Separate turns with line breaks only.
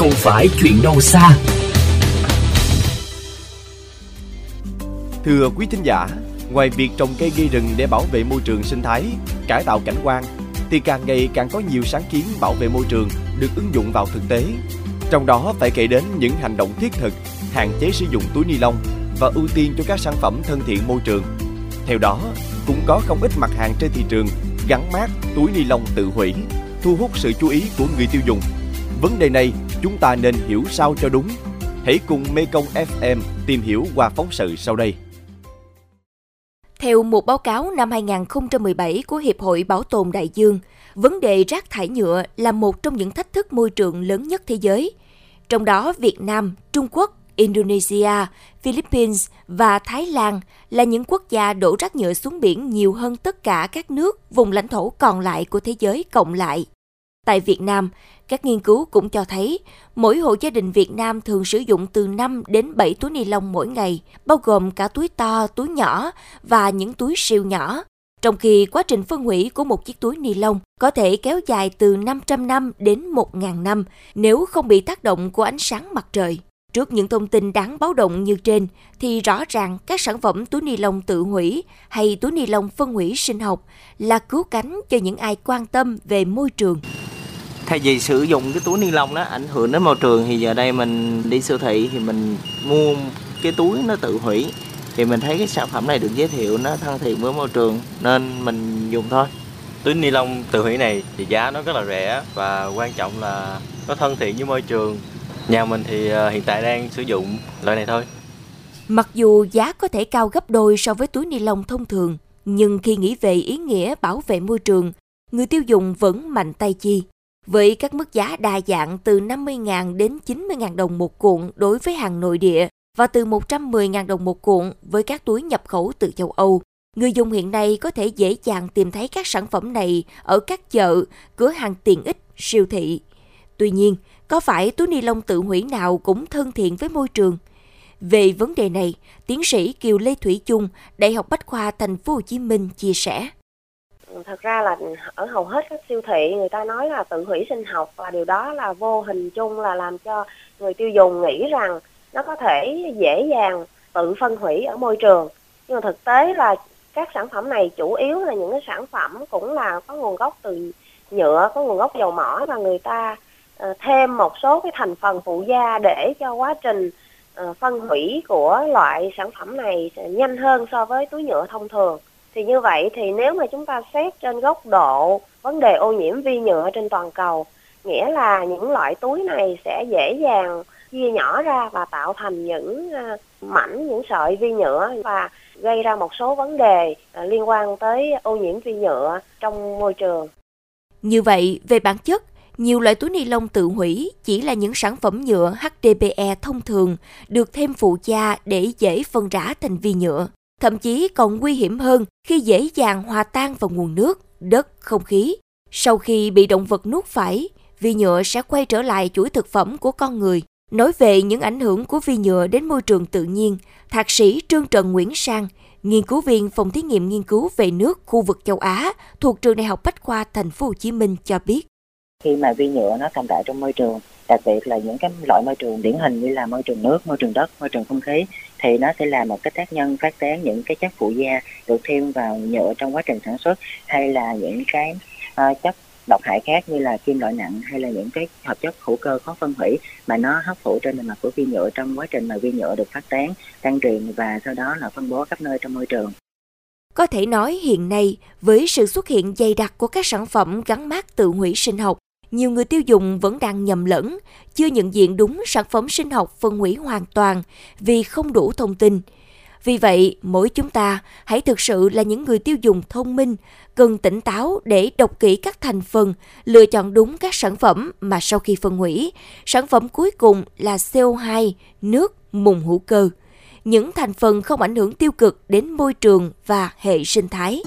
không phải chuyện đâu xa.
Thưa quý thính giả, ngoài việc trồng cây gây rừng để bảo vệ môi trường sinh thái, cải tạo cảnh quan, thì càng ngày càng có nhiều sáng kiến bảo vệ môi trường được ứng dụng vào thực tế. Trong đó phải kể đến những hành động thiết thực, hạn chế sử dụng túi ni lông và ưu tiên cho các sản phẩm thân thiện môi trường. Theo đó, cũng có không ít mặt hàng trên thị trường gắn mát túi ni lông tự hủy, thu hút sự chú ý của người tiêu dùng. Vấn đề này chúng ta nên hiểu sao cho đúng. Hãy cùng Mekong FM tìm hiểu qua phóng sự sau đây.
Theo một báo cáo năm 2017 của Hiệp hội Bảo tồn Đại dương, vấn đề rác thải nhựa là một trong những thách thức môi trường lớn nhất thế giới. Trong đó, Việt Nam, Trung Quốc, Indonesia, Philippines và Thái Lan là những quốc gia đổ rác nhựa xuống biển nhiều hơn tất cả các nước vùng lãnh thổ còn lại của thế giới cộng lại. Tại Việt Nam, các nghiên cứu cũng cho thấy mỗi hộ gia đình Việt Nam thường sử dụng từ 5 đến 7 túi ni lông mỗi ngày, bao gồm cả túi to, túi nhỏ và những túi siêu nhỏ. Trong khi quá trình phân hủy của một chiếc túi ni lông có thể kéo dài từ 500 năm đến 1.000 năm nếu không bị tác động của ánh sáng mặt trời. Trước những thông tin đáng báo động như trên, thì rõ ràng các sản phẩm túi ni lông tự hủy hay túi ni lông phân hủy sinh học là cứu cánh cho những ai quan tâm về môi trường.
Thay vì sử dụng cái túi ni lông đó ảnh hưởng đến môi trường thì giờ đây mình đi siêu thị thì mình mua cái túi nó tự hủy thì mình thấy cái sản phẩm này được giới thiệu nó thân thiện với môi trường nên mình dùng thôi.
Túi ni lông tự hủy này thì giá nó rất là rẻ và quan trọng là nó thân thiện với môi trường Nhà mình thì ờ, hiện tại đang sử dụng loại này thôi.
Mặc dù giá có thể cao gấp đôi so với túi ni lông thông thường, nhưng khi nghĩ về ý nghĩa bảo vệ môi trường, người tiêu dùng vẫn mạnh tay chi. Với các mức giá đa dạng từ 50.000 đến 90.000 đồng một cuộn đối với hàng nội địa và từ 110.000 đồng một cuộn với các túi nhập khẩu từ châu Âu, người dùng hiện nay có thể dễ dàng tìm thấy các sản phẩm này ở các chợ, cửa hàng tiện ích, siêu thị. Tuy nhiên, có phải túi ni lông tự hủy nào cũng thân thiện với môi trường? Về vấn đề này, tiến sĩ Kiều Lê Thủy Chung, Đại học Bách khoa Thành phố Hồ Chí Minh chia sẻ.
Thật ra là ở hầu hết các siêu thị người ta nói là tự hủy sinh học và điều đó là vô hình chung là làm cho người tiêu dùng nghĩ rằng nó có thể dễ dàng tự phân hủy ở môi trường. Nhưng mà thực tế là các sản phẩm này chủ yếu là những cái sản phẩm cũng là có nguồn gốc từ nhựa, có nguồn gốc dầu mỏ và người ta ờ, thêm một số cái thành phần phụ gia để cho quá trình uh, phân hủy của loại sản phẩm này sẽ nhanh hơn so với túi nhựa thông thường thì như vậy thì nếu mà chúng ta xét trên góc độ vấn đề ô nhiễm vi nhựa trên toàn cầu nghĩa là những loại túi này sẽ dễ dàng chia nhỏ ra và tạo thành những ờ, mảnh những sợi vi nhựa và gây ra một số vấn đề ờ, liên quan tới ô nhiễm vi nhựa trong môi trường.
Như vậy, về bản chất, nhiều loại túi ni lông tự hủy chỉ là những sản phẩm nhựa HDPE thông thường được thêm phụ gia để dễ phân rã thành vi nhựa. Thậm chí còn nguy hiểm hơn khi dễ dàng hòa tan vào nguồn nước, đất, không khí. Sau khi bị động vật nuốt phải, vi nhựa sẽ quay trở lại chuỗi thực phẩm của con người. Nói về những ảnh hưởng của vi nhựa đến môi trường tự nhiên, Thạc sĩ Trương Trần Nguyễn Sang, nghiên cứu viên phòng thí nghiệm nghiên cứu về nước khu vực châu Á thuộc trường Đại học Bách khoa Thành phố Hồ Chí Minh cho biết
khi mà vi nhựa nó tồn tại trong môi trường đặc biệt là những cái loại môi trường điển hình như là môi trường nước môi trường đất môi trường không khí thì nó sẽ là một cái tác nhân phát tán những cái chất phụ gia được thêm vào nhựa trong quá trình sản xuất hay là những cái uh, chất độc hại khác như là kim loại nặng hay là những cái hợp chất hữu cơ khó phân hủy mà nó hấp thụ trên bề mặt của vi nhựa trong quá trình mà vi nhựa được phát tán lan truyền và sau đó là phân bố khắp nơi trong môi trường.
Có thể nói hiện nay, với sự xuất hiện dày đặc của các sản phẩm gắn mát tự hủy sinh học, nhiều người tiêu dùng vẫn đang nhầm lẫn, chưa nhận diện đúng sản phẩm sinh học phân hủy hoàn toàn vì không đủ thông tin. Vì vậy, mỗi chúng ta hãy thực sự là những người tiêu dùng thông minh, cần tỉnh táo để đọc kỹ các thành phần, lựa chọn đúng các sản phẩm mà sau khi phân hủy, sản phẩm cuối cùng là CO2, nước, mùn hữu cơ. Những thành phần không ảnh hưởng tiêu cực đến môi trường và hệ sinh thái.